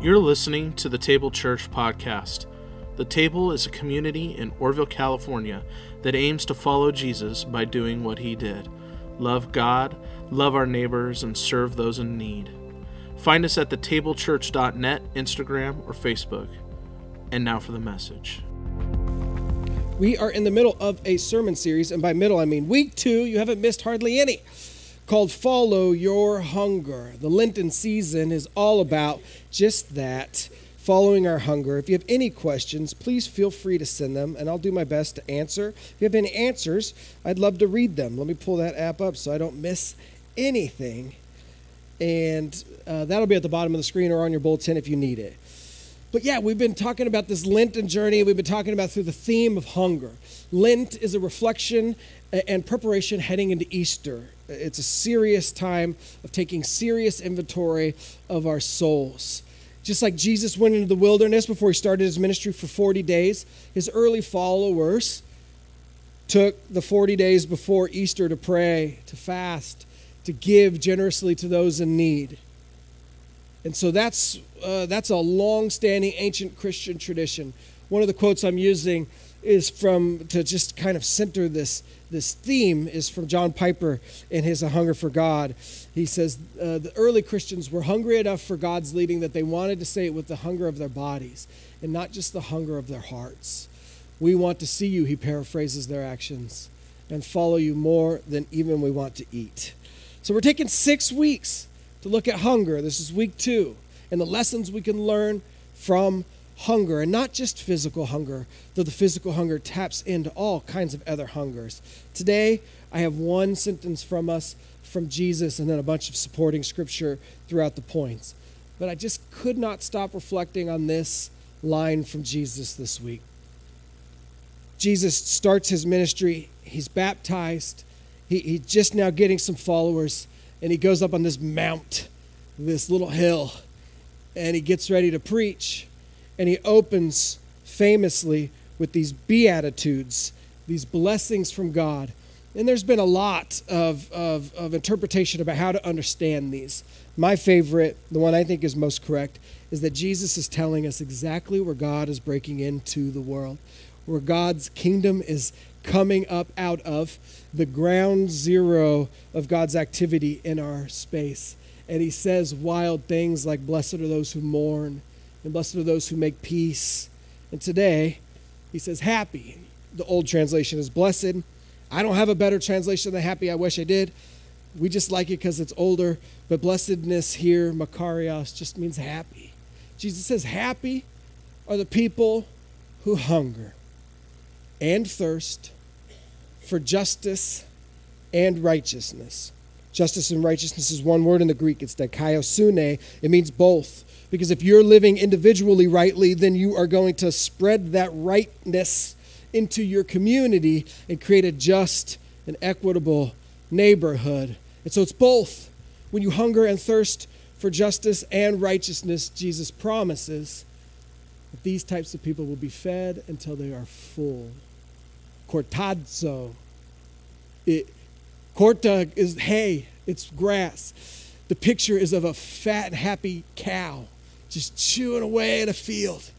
You're listening to the Table Church podcast. The Table is a community in Oroville, California that aims to follow Jesus by doing what he did love God, love our neighbors, and serve those in need. Find us at thetablechurch.net, Instagram, or Facebook. And now for the message. We are in the middle of a sermon series, and by middle I mean week two. You haven't missed hardly any. Called Follow Your Hunger. The Lenten season is all about just that following our hunger. If you have any questions, please feel free to send them, and I'll do my best to answer. If you have any answers, I'd love to read them. Let me pull that app up so I don't miss anything. And uh, that'll be at the bottom of the screen or on your bulletin if you need it. But yeah, we've been talking about this Lenten journey. We've been talking about through the theme of hunger. Lent is a reflection and preparation heading into Easter. It's a serious time of taking serious inventory of our souls. Just like Jesus went into the wilderness before he started his ministry for 40 days, his early followers took the 40 days before Easter to pray, to fast, to give generously to those in need. And so that's, uh, that's a long standing ancient Christian tradition. One of the quotes I'm using is from, to just kind of center this, this theme, is from John Piper in his A Hunger for God. He says uh, the early Christians were hungry enough for God's leading that they wanted to say it with the hunger of their bodies and not just the hunger of their hearts. We want to see you, he paraphrases their actions, and follow you more than even we want to eat. So we're taking six weeks to look at hunger. This is week two, and the lessons we can learn from hunger, and not just physical hunger, though the physical hunger taps into all kinds of other hungers. Today, I have one sentence from us from Jesus and then a bunch of supporting scripture throughout the points. But I just could not stop reflecting on this line from Jesus this week. Jesus starts his ministry, he's baptized, he, he's just now getting some followers, and he goes up on this mount, this little hill, and he gets ready to preach. And he opens famously with these beatitudes, these blessings from God. And there's been a lot of, of, of, interpretation about how to understand these. My favorite, the one I think is most correct, is that Jesus is telling us exactly where God is breaking into the world, where God's kingdom is coming up out of the ground zero of God's activity in our space. And he says wild things like, Blessed are those who mourn, and blessed are those who make peace. And today, he says, Happy. The old translation is blessed I don't have a better translation than happy. I wish I did. We just like it because it's older. But blessedness here, Makarios, just means happy. Jesus says, Happy are the people who hunger and thirst for justice and righteousness. Justice and righteousness is one word in the Greek. It's dikaiosune. It means both. Because if you're living individually rightly, then you are going to spread that rightness into your community and create a just and equitable neighborhood. And so it's both. When you hunger and thirst for justice and righteousness, Jesus promises that these types of people will be fed until they are full. Cortazo. It, corta is hay, it's grass. The picture is of a fat, happy cow just chewing away in a field,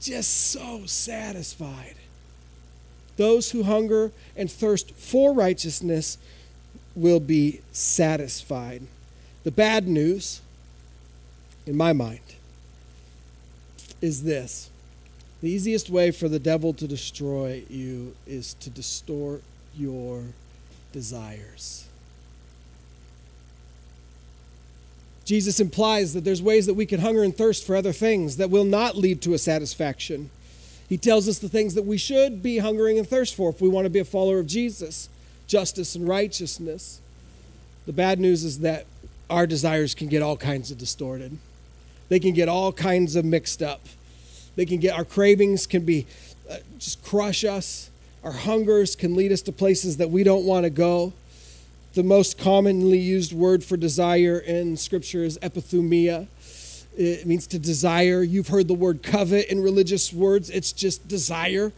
just so satisfied. Those who hunger and thirst for righteousness will be satisfied. The bad news, in my mind, is this the easiest way for the devil to destroy you is to distort your desires. Jesus implies that there's ways that we can hunger and thirst for other things that will not lead to a satisfaction. He tells us the things that we should be hungering and thirst for if we want to be a follower of Jesus justice and righteousness. The bad news is that our desires can get all kinds of distorted, they can get all kinds of mixed up. They can get our cravings can be uh, just crush us. Our hungers can lead us to places that we don't want to go. The most commonly used word for desire in Scripture is epithumia. It means to desire. You've heard the word covet in religious words, it's just desire.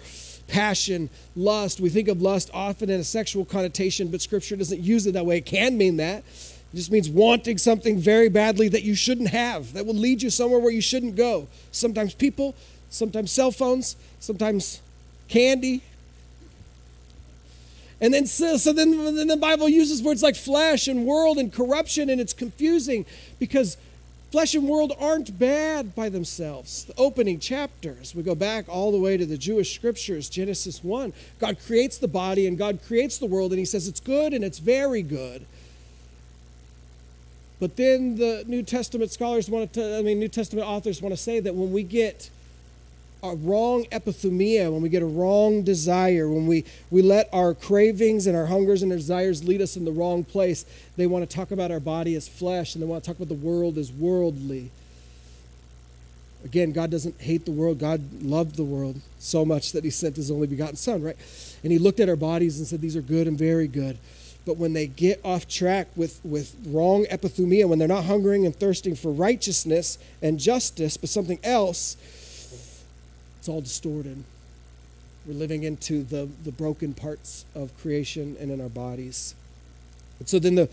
Passion, lust. We think of lust often in a sexual connotation, but Scripture doesn't use it that way. It can mean that. It just means wanting something very badly that you shouldn't have, that will lead you somewhere where you shouldn't go. Sometimes people, sometimes cell phones, sometimes candy. And then so, so then, then the Bible uses words like flesh and world and corruption, and it's confusing because flesh and world aren't bad by themselves. The opening chapters, we go back all the way to the Jewish scriptures, Genesis 1. God creates the body and God creates the world, and He says it's good and it's very good. But then the New Testament scholars want to, I mean, New Testament authors want to say that when we get a wrong epithumia, when we get a wrong desire, when we, we let our cravings and our hungers and our desires lead us in the wrong place, they want to talk about our body as flesh and they want to talk about the world as worldly. Again, God doesn't hate the world. God loved the world so much that He sent His only begotten Son, right? And He looked at our bodies and said, These are good and very good. But when they get off track with, with wrong epithumia, when they're not hungering and thirsting for righteousness and justice, but something else, it's all distorted. We're living into the, the broken parts of creation and in our bodies. And so then the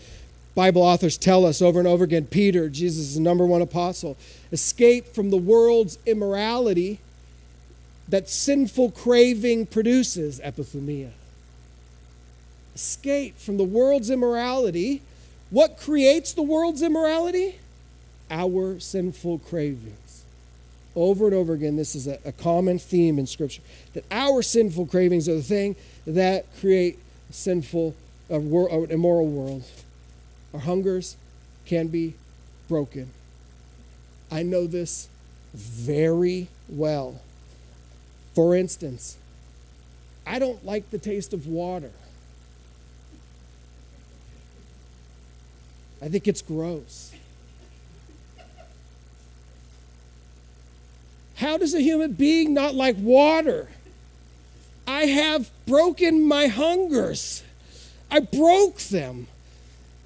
Bible authors tell us over and over again Peter, Jesus' the number one apostle, escape from the world's immorality that sinful craving produces, epithumia escape from the world's immorality. What creates the world's immorality? Our sinful cravings. Over and over again, this is a, a common theme in Scripture that our sinful cravings are the thing that create sinful, a wor- immoral world. Our hungers can be broken. I know this very well. For instance, I don't like the taste of water. I think it's gross. How does a human being not like water? I have broken my hungers. I broke them.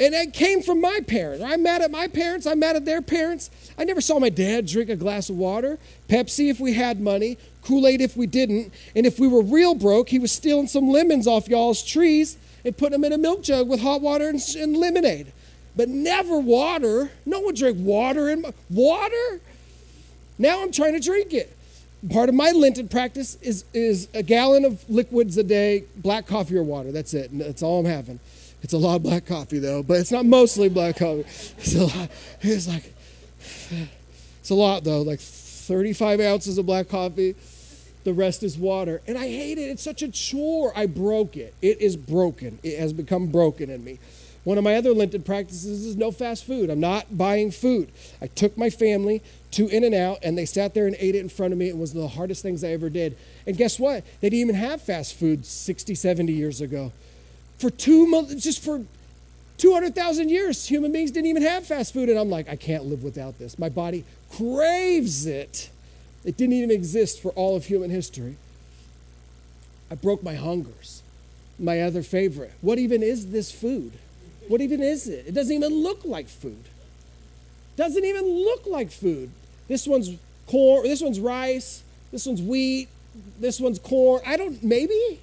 And it came from my parents. I'm mad at my parents. I'm mad at their parents. I never saw my dad drink a glass of water, Pepsi if we had money, Kool Aid if we didn't. And if we were real broke, he was stealing some lemons off y'all's trees and putting them in a milk jug with hot water and, and lemonade but never water. No one drank water in my, water. Now I'm trying to drink it. Part of my Lenten practice is, is a gallon of liquids a day, black coffee or water. That's it. That's all I'm having. It's a lot of black coffee though, but it's not mostly black coffee. It's a lot. It's like it's a lot though, like 35 ounces of black coffee. The rest is water. And I hate it. It's such a chore. I broke it. It is broken. It has become broken in me. One of my other Lenten practices is no fast food. I'm not buying food. I took my family to In N Out and they sat there and ate it in front of me. It was the hardest things I ever did. And guess what? They didn't even have fast food 60, 70 years ago. For two months, just for 200,000 years, human beings didn't even have fast food. And I'm like, I can't live without this. My body craves it. It didn't even exist for all of human history. I broke my hungers. My other favorite. What even is this food? What even is it? It doesn't even look like food. Doesn't even look like food. This one's corn, this one's rice, this one's wheat, this one's corn. I don't, maybe?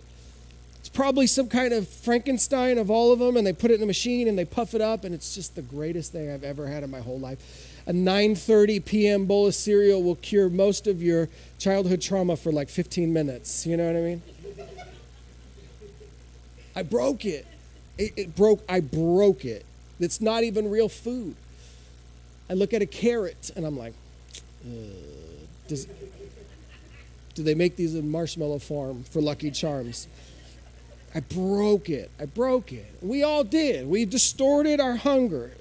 It's probably some kind of Frankenstein of all of them, and they put it in a machine and they puff it up, and it's just the greatest thing I've ever had in my whole life. A 9:30 p.m. bowl of cereal will cure most of your childhood trauma for like 15 minutes. You know what I mean? I broke it. It, it broke, I broke it. It's not even real food. I look at a carrot and I'm like, uh, does, do they make these in marshmallow form for Lucky Charms? I broke it. I broke it. We all did. We distorted our hunger,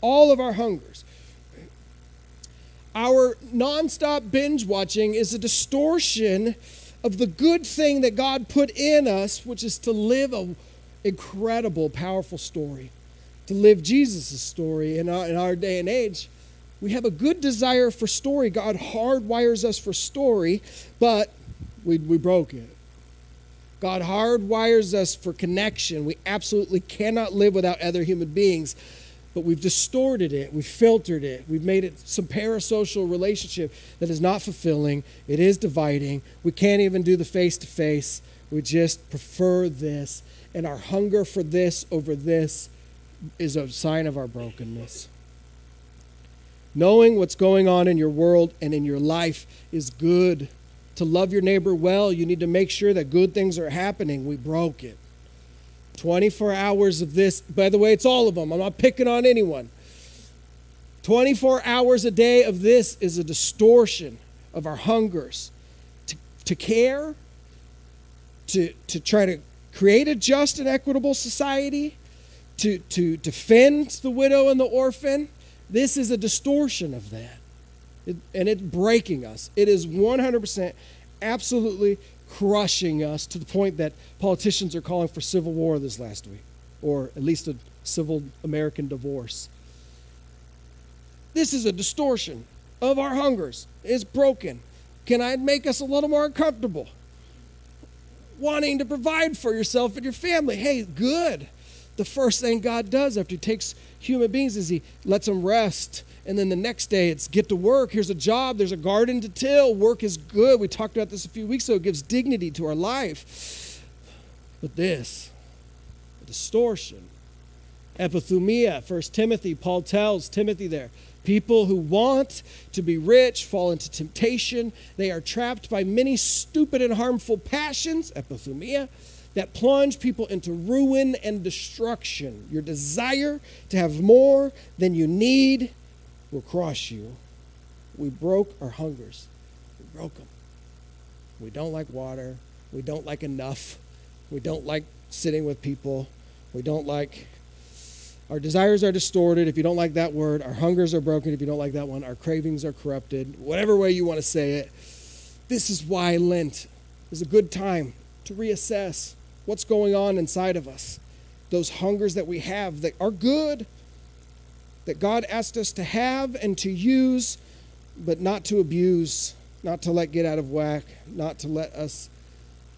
all of our hungers. Our nonstop binge watching is a distortion of the good thing that God put in us, which is to live a incredible, powerful story. To live Jesus' story in our, in our day and age, we have a good desire for story. God hardwires us for story, but we, we broke it. God hardwires us for connection. We absolutely cannot live without other human beings, but we've distorted it. We've filtered it. We've made it some parasocial relationship that is not fulfilling. It is dividing. We can't even do the face to face. We just prefer this and our hunger for this over this is a sign of our brokenness. Knowing what's going on in your world and in your life is good. To love your neighbor well, you need to make sure that good things are happening. We broke it. 24 hours of this, by the way, it's all of them. I'm not picking on anyone. 24 hours a day of this is a distortion of our hungers to, to care, to, to try to create a just and equitable society, to, to defend the widow and the orphan. This is a distortion of that. It, and it's breaking us. It is 100% absolutely crushing us to the point that politicians are calling for civil war this last week, or at least a civil American divorce. This is a distortion of our hungers. It's broken. Can I make us a little more uncomfortable? Wanting to provide for yourself and your family. Hey, good. The first thing God does after He takes human beings is He lets them rest. And then the next day, it's get to work. Here's a job. There's a garden to till. Work is good. We talked about this a few weeks ago. It gives dignity to our life. But this, distortion, epithumia, First Timothy, Paul tells Timothy there, People who want to be rich fall into temptation. They are trapped by many stupid and harmful passions, epithumia, that plunge people into ruin and destruction. Your desire to have more than you need will crush you. We broke our hungers. We broke them. We don't like water. We don't like enough. We don't like sitting with people. We don't like our desires are distorted if you don't like that word. Our hungers are broken if you don't like that one. Our cravings are corrupted, whatever way you want to say it. This is why Lent is a good time to reassess what's going on inside of us. Those hungers that we have that are good, that God asked us to have and to use, but not to abuse, not to let get out of whack, not to let us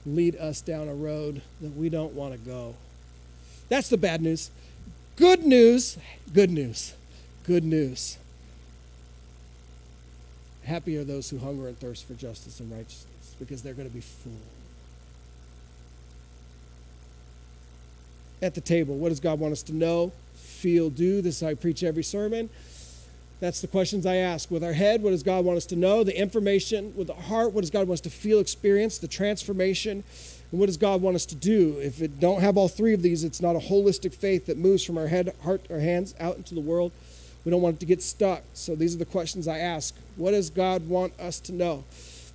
lead us down a road that we don't want to go. That's the bad news. Good news, good news, good news. Happy are those who hunger and thirst for justice and righteousness because they're going to be full. At the table, what does God want us to know, feel, do? This is how I preach every sermon. That's the questions I ask. With our head, what does God want us to know? The information. With the heart, what does God want us to feel, experience? The transformation. And what does God want us to do? If it don't have all three of these, it's not a holistic faith that moves from our head, heart, our hands out into the world. We don't want it to get stuck. So these are the questions I ask. What does God want us to know?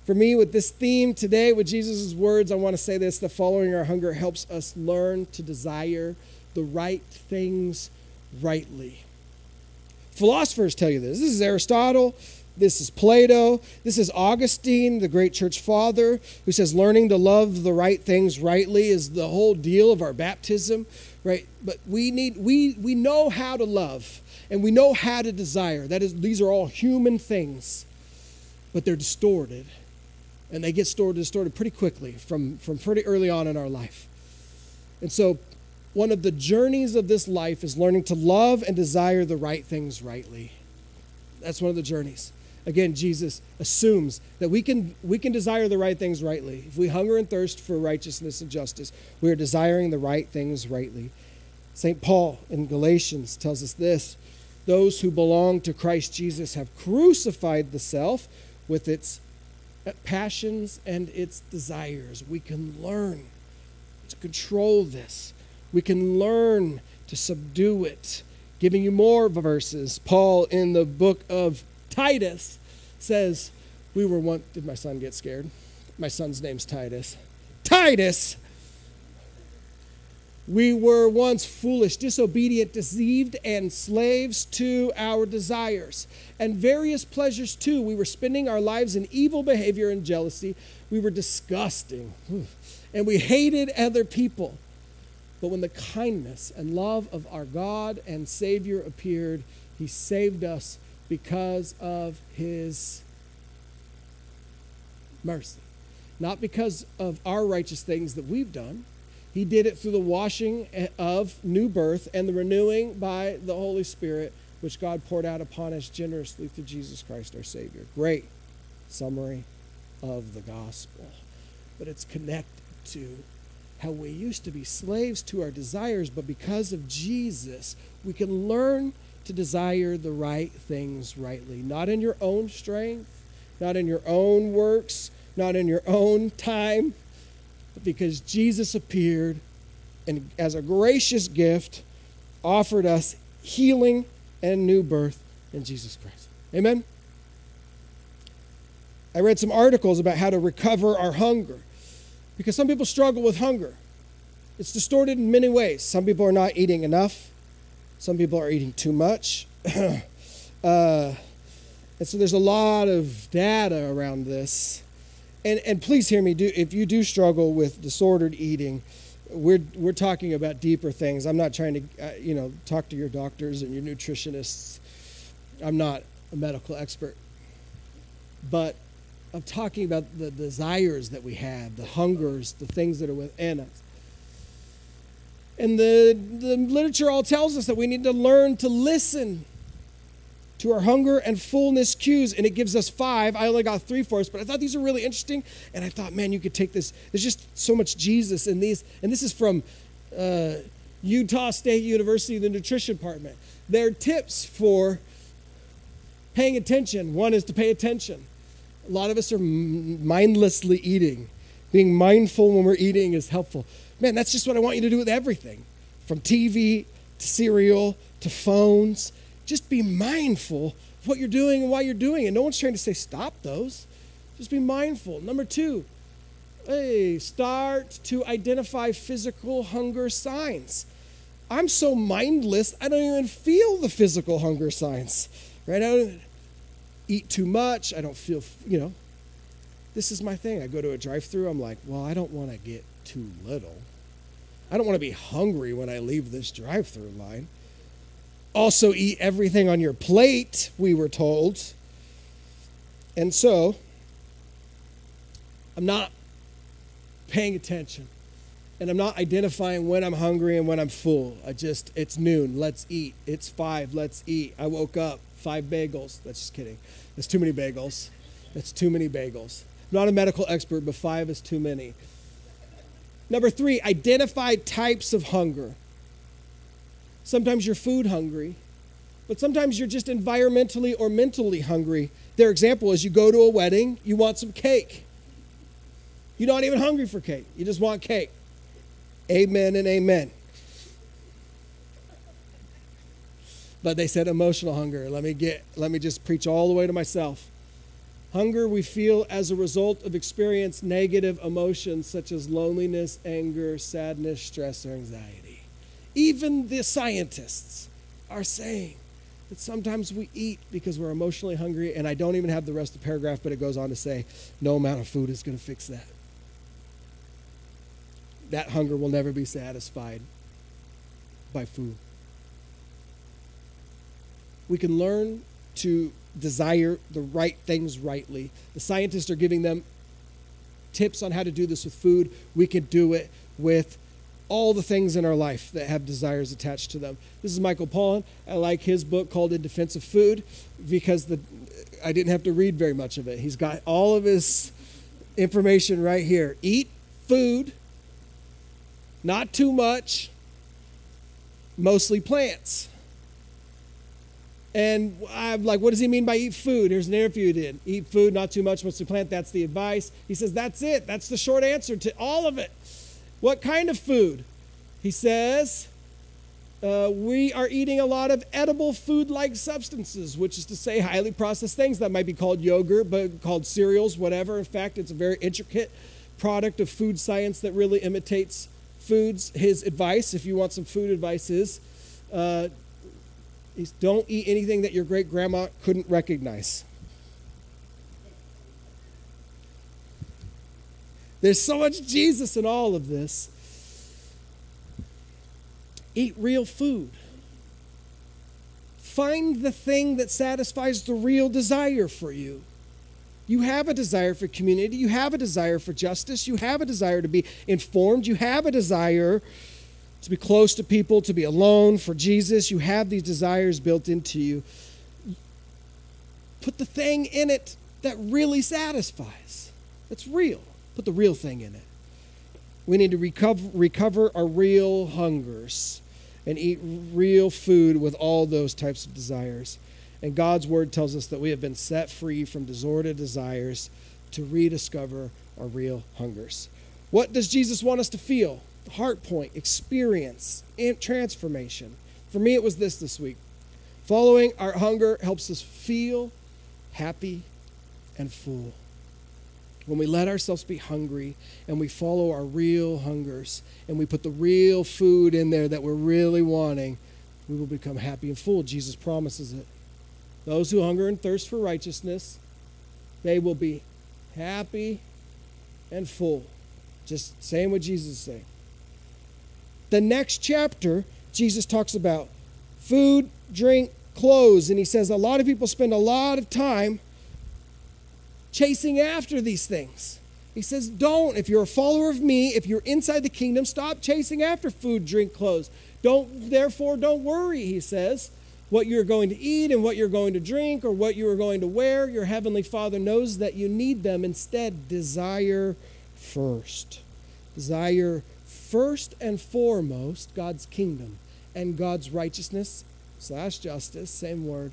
For me, with this theme today, with Jesus' words, I want to say this the following our hunger helps us learn to desire the right things rightly. Philosophers tell you this. This is Aristotle. This is Plato. This is Augustine, the great church father, who says learning to love the right things rightly is the whole deal of our baptism, right? But we need we we know how to love and we know how to desire. That is these are all human things, but they're distorted. And they get distorted, distorted pretty quickly from, from pretty early on in our life. And so one of the journeys of this life is learning to love and desire the right things rightly. That's one of the journeys again jesus assumes that we can we can desire the right things rightly if we hunger and thirst for righteousness and justice we are desiring the right things rightly st paul in galatians tells us this those who belong to christ jesus have crucified the self with its Uh, passions and its desires we can learn to control this we can learn to subdue it giving you more verses paul in the book of Titus says, We were once, did my son get scared? My son's name's Titus. Titus! We were once foolish, disobedient, deceived, and slaves to our desires and various pleasures too. We were spending our lives in evil behavior and jealousy. We were disgusting hmm, and we hated other people. But when the kindness and love of our God and Savior appeared, He saved us because of his mercy. Not because of our righteous things that we've done. He did it through the washing of new birth and the renewing by the Holy Spirit, which God poured out upon us generously through Jesus Christ our Savior. Great summary of the gospel. But it's connected to how we used to be slaves to our desires, but because of Jesus, we can learn to desire the right things rightly, not in your own strength, not in your own works, not in your own time, because Jesus appeared and, as a gracious gift, offered us healing and new birth in Jesus Christ. Amen? I read some articles about how to recover our hunger because some people struggle with hunger. It's distorted in many ways. Some people are not eating enough, some people are eating too much. uh, and so there's a lot of data around this. And, and please hear me, do, if you do struggle with disordered eating, we're, we're talking about deeper things. I'm not trying to, uh, you know, talk to your doctors and your nutritionists. I'm not a medical expert. But I'm talking about the desires that we have, the hungers, the things that are within us. And the, the literature all tells us that we need to learn to listen to our hunger and fullness cues, and it gives us five. I only got three for us, but I thought these are really interesting, and I thought, man, you could take this. There's just so much Jesus in these, and this is from uh, Utah State University, the nutrition department. Their tips for paying attention. One is to pay attention. A lot of us are mindlessly eating. Being mindful when we're eating is helpful. Man, that's just what I want you to do with everything from TV to cereal to phones just be mindful of what you're doing and why you're doing it. No one's trying to say stop those. Just be mindful. Number two, hey, start to identify physical hunger signs. I'm so mindless, I don't even feel the physical hunger signs, right? I don't eat too much. I don't feel, you know, this is my thing. I go to a drive through, I'm like, well, I don't want to get too little. I don't want to be hungry when I leave this drive through line also eat everything on your plate, we were told. And so, I'm not paying attention. And I'm not identifying when I'm hungry and when I'm full. I just, it's noon, let's eat. It's five, let's eat. I woke up, five bagels. That's just kidding. That's too many bagels. That's too many bagels. I'm not a medical expert, but five is too many. Number three, identify types of hunger. Sometimes you're food hungry, but sometimes you're just environmentally or mentally hungry. Their example is you go to a wedding, you want some cake. You're not even hungry for cake, you just want cake. Amen and amen. But they said emotional hunger. Let me get let me just preach all the way to myself. Hunger we feel as a result of experience negative emotions such as loneliness, anger, sadness, stress, or anxiety. Even the scientists are saying that sometimes we eat because we're emotionally hungry, and I don't even have the rest of the paragraph, but it goes on to say no amount of food is going to fix that. That hunger will never be satisfied by food. We can learn to desire the right things rightly. The scientists are giving them tips on how to do this with food. We can do it with all the things in our life that have desires attached to them. This is Michael Pollan. I like his book called In Defense of Food because the I didn't have to read very much of it. He's got all of his information right here. Eat food, not too much, mostly plants. And I'm like, what does he mean by eat food? Here's an interview he did. Eat food, not too much, mostly plant. That's the advice. He says, that's it. That's the short answer to all of it. What kind of food? He says, uh, we are eating a lot of edible food like substances, which is to say, highly processed things that might be called yogurt, but called cereals, whatever. In fact, it's a very intricate product of food science that really imitates foods. His advice, if you want some food advice, is, uh, is don't eat anything that your great grandma couldn't recognize. There's so much Jesus in all of this. Eat real food. Find the thing that satisfies the real desire for you. You have a desire for community. You have a desire for justice. You have a desire to be informed. You have a desire to be close to people, to be alone for Jesus. You have these desires built into you. Put the thing in it that really satisfies, that's real. Put the real thing in it. We need to recover, recover our real hungers and eat real food with all those types of desires. And God's word tells us that we have been set free from disordered desires to rediscover our real hungers. What does Jesus want us to feel? Heart point, experience, and transformation. For me, it was this this week. Following our hunger helps us feel happy and full. When we let ourselves be hungry and we follow our real hungers and we put the real food in there that we're really wanting, we will become happy and full. Jesus promises it. Those who hunger and thirst for righteousness, they will be happy and full. Just saying what Jesus is saying. The next chapter, Jesus talks about food, drink, clothes, and he says a lot of people spend a lot of time chasing after these things. He says, Don't. If you're a follower of me, if you're inside the kingdom, stop chasing after food, drink, clothes. Don't, therefore, don't worry, he says, what you're going to eat and what you're going to drink or what you are going to wear. Your heavenly Father knows that you need them. Instead, desire first. Desire first and foremost God's kingdom and God's righteousness slash justice, same word,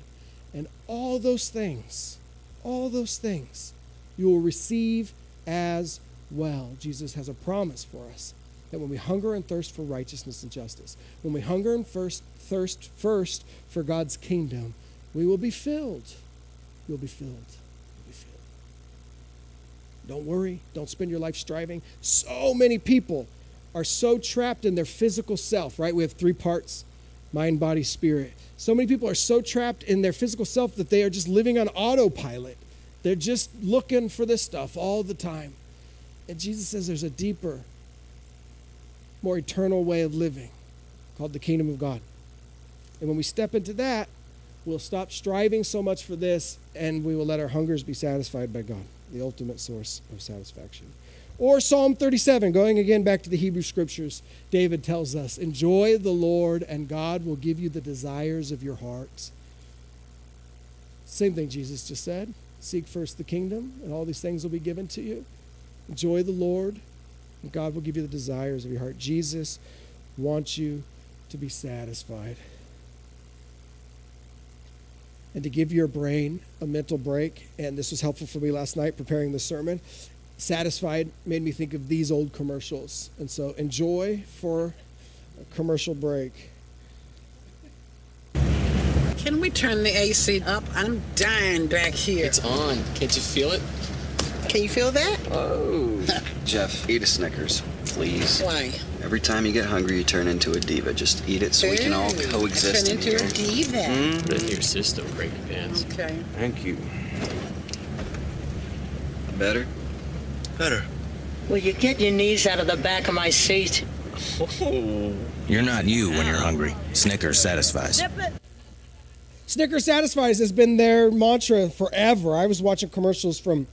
and all those things, all those things you will receive as well. Jesus has a promise for us that when we hunger and thirst for righteousness and justice, when we hunger and first thirst first for God's kingdom, we will be filled. You'll be filled. You'll be filled. Don't worry. Don't spend your life striving. So many people are so trapped in their physical self, right? We have three parts mind, body, spirit. So many people are so trapped in their physical self that they are just living on autopilot. They're just looking for this stuff all the time. And Jesus says there's a deeper, more eternal way of living called the kingdom of God. And when we step into that, we'll stop striving so much for this and we will let our hungers be satisfied by God, the ultimate source of satisfaction. Or Psalm 37, going again back to the Hebrew scriptures, David tells us, Enjoy the Lord, and God will give you the desires of your hearts. Same thing Jesus just said. Seek first the kingdom, and all these things will be given to you. Enjoy the Lord, and God will give you the desires of your heart. Jesus wants you to be satisfied. And to give your brain a mental break, and this was helpful for me last night preparing the sermon, satisfied made me think of these old commercials. And so enjoy for a commercial break. Can we turn the AC up? I'm dying back here. It's on. Can't you feel it? Can you feel that? Oh. Jeff, eat a Snickers, please. Why? Every time you get hungry, you turn into a diva. Just eat it so we can all coexist I turn into here. a diva. Mm, Put it in your system, break your pants. Okay. Thank you. Better? Better. Will you get your knees out of the back of my seat? Oh. You're not you when you're hungry. Snickers satisfies. Snickers Satisfies has been their mantra forever. I was watching commercials from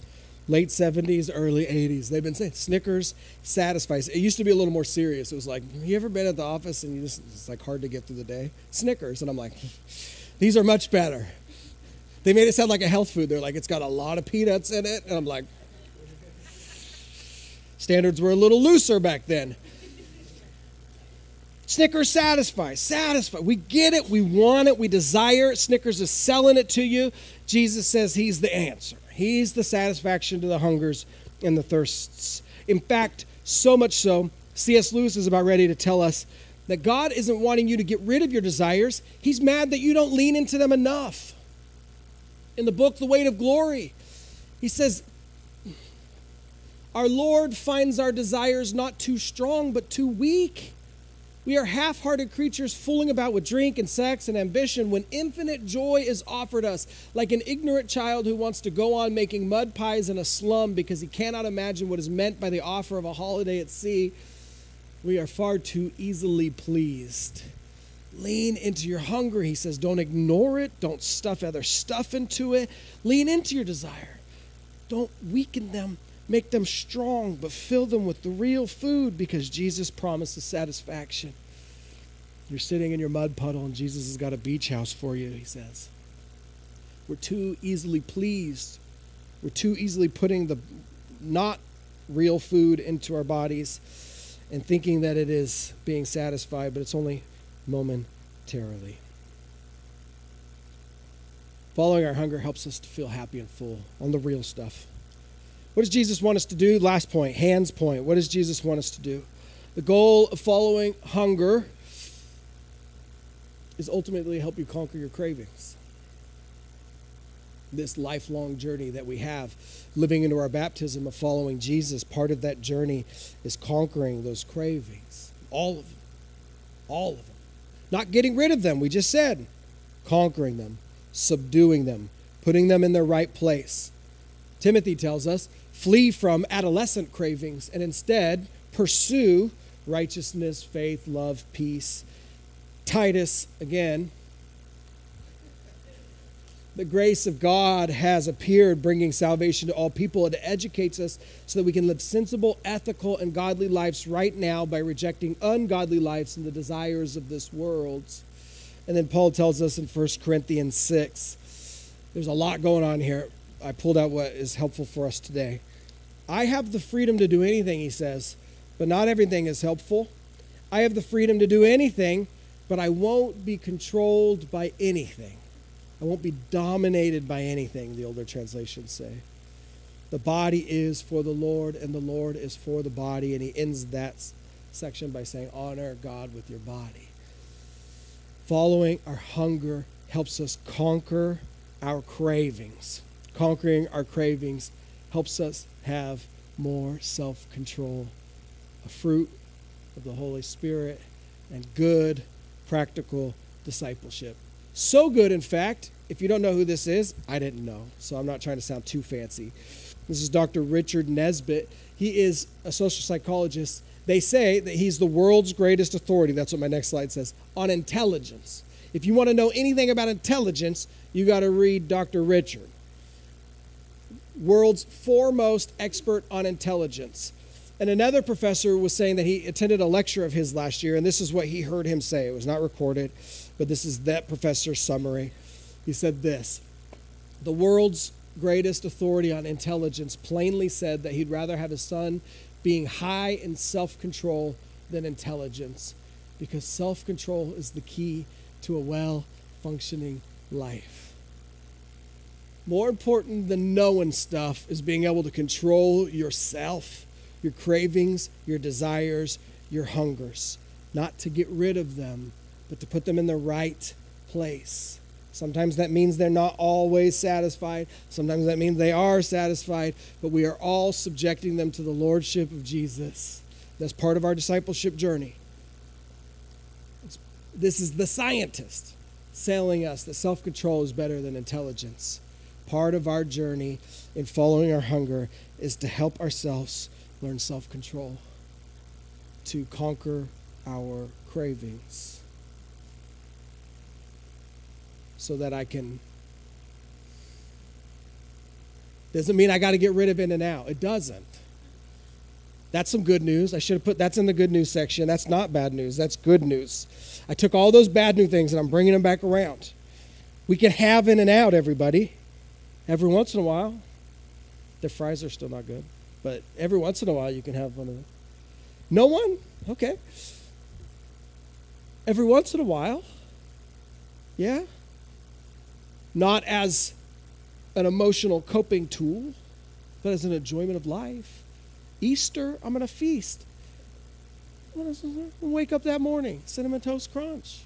late 70s, early 80s. They've been saying Snickers Satisfies. It used to be a little more serious. It was like, you ever been at the office and you just, it's like hard to get through the day? Snickers. And I'm like, these are much better. They made it sound like a health food. They're like, it's got a lot of peanuts in it. And I'm like, standards were a little looser back then. Snickers satisfies, satisfy. We get it, we want it, we desire it. Snickers is selling it to you. Jesus says he's the answer. He's the satisfaction to the hungers and the thirsts. In fact, so much so, C.S. Lewis is about ready to tell us that God isn't wanting you to get rid of your desires. He's mad that you don't lean into them enough. In the book, The Weight of Glory, he says, Our Lord finds our desires not too strong, but too weak. We are half hearted creatures fooling about with drink and sex and ambition when infinite joy is offered us, like an ignorant child who wants to go on making mud pies in a slum because he cannot imagine what is meant by the offer of a holiday at sea. We are far too easily pleased. Lean into your hunger, he says. Don't ignore it. Don't stuff other stuff into it. Lean into your desire. Don't weaken them. Make them strong, but fill them with the real food because Jesus promises satisfaction. You're sitting in your mud puddle and Jesus has got a beach house for you, he says. We're too easily pleased. We're too easily putting the not real food into our bodies. and thinking that it is being satisfied, but it's only momentarily. Following our hunger helps us to feel happy and full on the real stuff. What does Jesus want us to do? Last point, hands point. What does Jesus want us to do? The goal of following hunger is ultimately help you conquer your cravings. This lifelong journey that we have, living into our baptism of following Jesus, part of that journey is conquering those cravings. All of them. All of them. Not getting rid of them, we just said. Conquering them, subduing them, putting them in their right place. Timothy tells us flee from adolescent cravings and instead pursue righteousness, faith, love, peace. Titus, again, the grace of God has appeared, bringing salvation to all people. It educates us so that we can live sensible, ethical, and godly lives right now by rejecting ungodly lives and the desires of this world. And then Paul tells us in 1 Corinthians 6, there's a lot going on here. I pulled out what is helpful for us today. I have the freedom to do anything, he says, but not everything is helpful. I have the freedom to do anything, but I won't be controlled by anything. I won't be dominated by anything, the older translations say. The body is for the Lord, and the Lord is for the body. And he ends that section by saying, Honor God with your body. Following our hunger helps us conquer our cravings. Conquering our cravings helps us have more self control, a fruit of the Holy Spirit, and good, practical discipleship. So good, in fact, if you don't know who this is, I didn't know, so I'm not trying to sound too fancy. This is Dr. Richard Nisbett. He is a social psychologist. They say that he's the world's greatest authority, that's what my next slide says, on intelligence. If you want to know anything about intelligence, you got to read Dr. Richard. World's foremost expert on intelligence. And another professor was saying that he attended a lecture of his last year, and this is what he heard him say. It was not recorded, but this is that professor's summary. He said this The world's greatest authority on intelligence plainly said that he'd rather have his son being high in self control than intelligence, because self control is the key to a well functioning life. More important than knowing stuff is being able to control yourself, your cravings, your desires, your hungers. Not to get rid of them, but to put them in the right place. Sometimes that means they're not always satisfied. Sometimes that means they are satisfied, but we are all subjecting them to the lordship of Jesus. That's part of our discipleship journey. This is the scientist telling us that self control is better than intelligence. Part of our journey in following our hunger is to help ourselves learn self control, to conquer our cravings so that I can. Doesn't mean I got to get rid of in and out. It doesn't. That's some good news. I should have put that's in the good news section. That's not bad news. That's good news. I took all those bad new things and I'm bringing them back around. We can have in and out, everybody. Every once in a while. The fries are still not good, but every once in a while you can have one of them. No one? Okay. Every once in a while. Yeah? not as an emotional coping tool, but as an enjoyment of life. Easter, I'm going to feast. Wake up that morning, cinnamon toast crunch.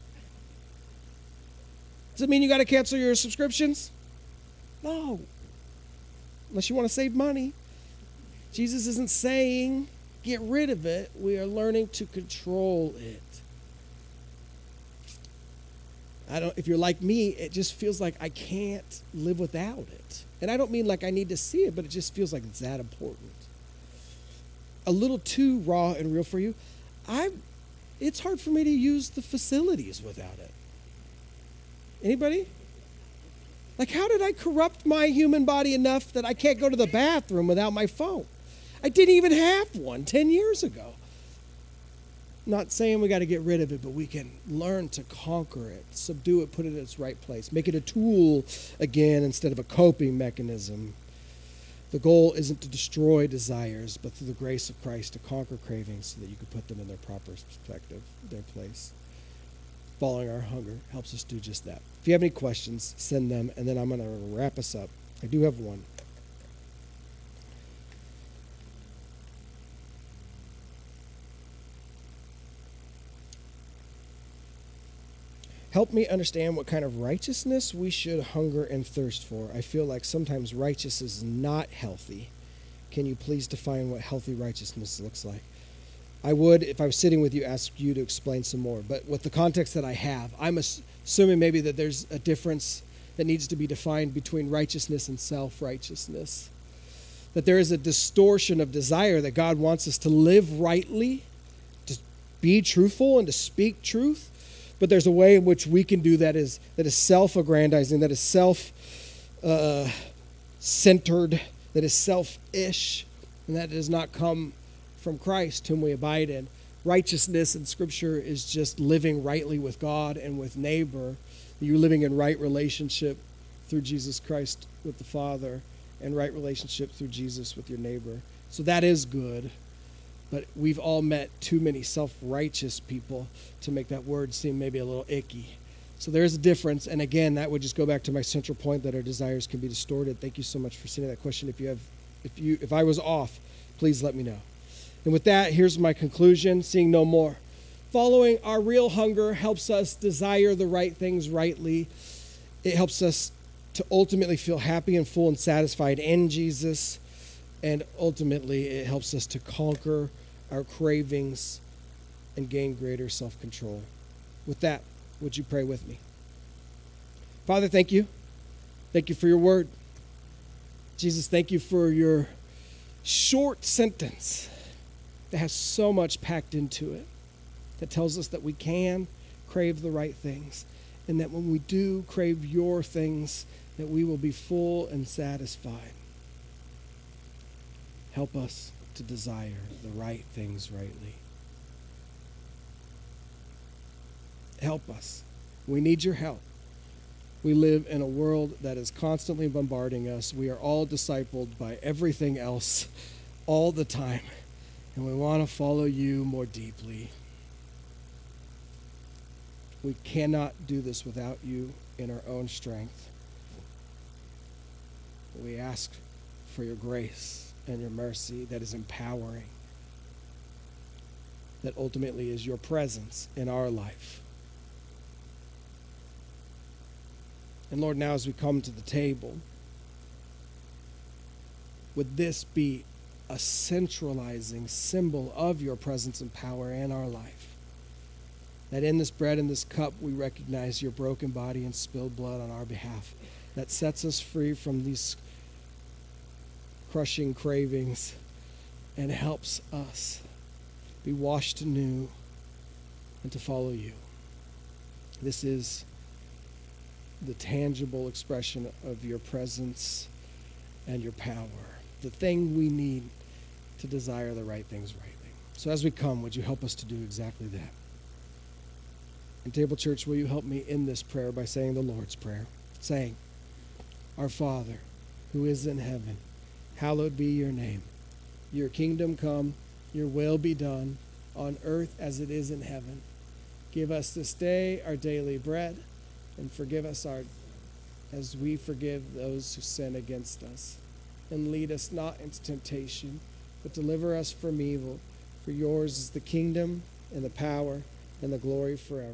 Does it mean you got to cancel your subscriptions? No. Unless you want to save money. Jesus isn't saying get rid of it. We are learning to control it. I don't if you're like me, it just feels like I can't live without it. And I don't mean like I need to see it, but it just feels like it's that important. A little too raw and real for you. I it's hard for me to use the facilities without it. Anybody? Like how did I corrupt my human body enough that I can't go to the bathroom without my phone? I didn't even have one 10 years ago not saying we got to get rid of it, but we can learn to conquer it, subdue it, put it in its right place, make it a tool again instead of a coping mechanism. The goal isn't to destroy desires, but through the grace of Christ to conquer cravings so that you can put them in their proper perspective, their place. Following our hunger helps us do just that. If you have any questions, send them, and then I'm going to wrap us up. I do have one. Help me understand what kind of righteousness we should hunger and thirst for. I feel like sometimes righteousness is not healthy. Can you please define what healthy righteousness looks like? I would, if I was sitting with you, ask you to explain some more. But with the context that I have, I'm assuming maybe that there's a difference that needs to be defined between righteousness and self righteousness. That there is a distortion of desire that God wants us to live rightly, to be truthful, and to speak truth but there's a way in which we can do that is that is self-aggrandizing, that is self-centered, uh, that is selfish, and that does not come from Christ, whom we abide in. Righteousness in Scripture is just living rightly with God and with neighbor. You're living in right relationship through Jesus Christ with the Father, and right relationship through Jesus with your neighbor. So that is good but we've all met too many self righteous people to make that word seem maybe a little icky. So there is a difference. And again, that would just go back to my central point that our desires can be distorted. Thank you so much for sending that question. If you have, if you, if I was off, please let me know. And with that, here's my conclusion seeing no more. Following our real hunger helps us desire the right things rightly. It helps us to ultimately feel happy and full and satisfied in Jesus and ultimately it helps us to conquer our cravings and gain greater self control. With that, would you pray with me? Father, thank you. Thank you for your word. Jesus, thank you for your short sentence that has so much packed into it that tells us that we can crave the right things and that when we do crave your things that we will be full and satisfied Help us to desire the right things rightly. Help us. We need your help. We live in a world that is constantly bombarding us. We are all discipled by everything else all the time. And we want to follow you more deeply. We cannot do this without you in our own strength. We ask for your grace and your mercy that is empowering, that ultimately is your presence in our life. And Lord, now as we come to the table, would this be a centralizing symbol of your presence and power in our life? That in this bread and this cup we recognize your broken body and spilled blood on our behalf. That sets us free from these crushing cravings and helps us be washed anew and to follow you. This is the tangible expression of your presence and your power, the thing we need to desire the right things rightly. So as we come, would you help us to do exactly that? And Table Church, will you help me in this prayer by saying the Lord's Prayer? Saying, Our Father, who is in heaven, hallowed be your name. Your kingdom come, your will be done, on earth as it is in heaven. Give us this day our daily bread, and forgive us our as we forgive those who sin against us. And lead us not into temptation, but deliver us from evil. For yours is the kingdom, and the power, and the glory forever.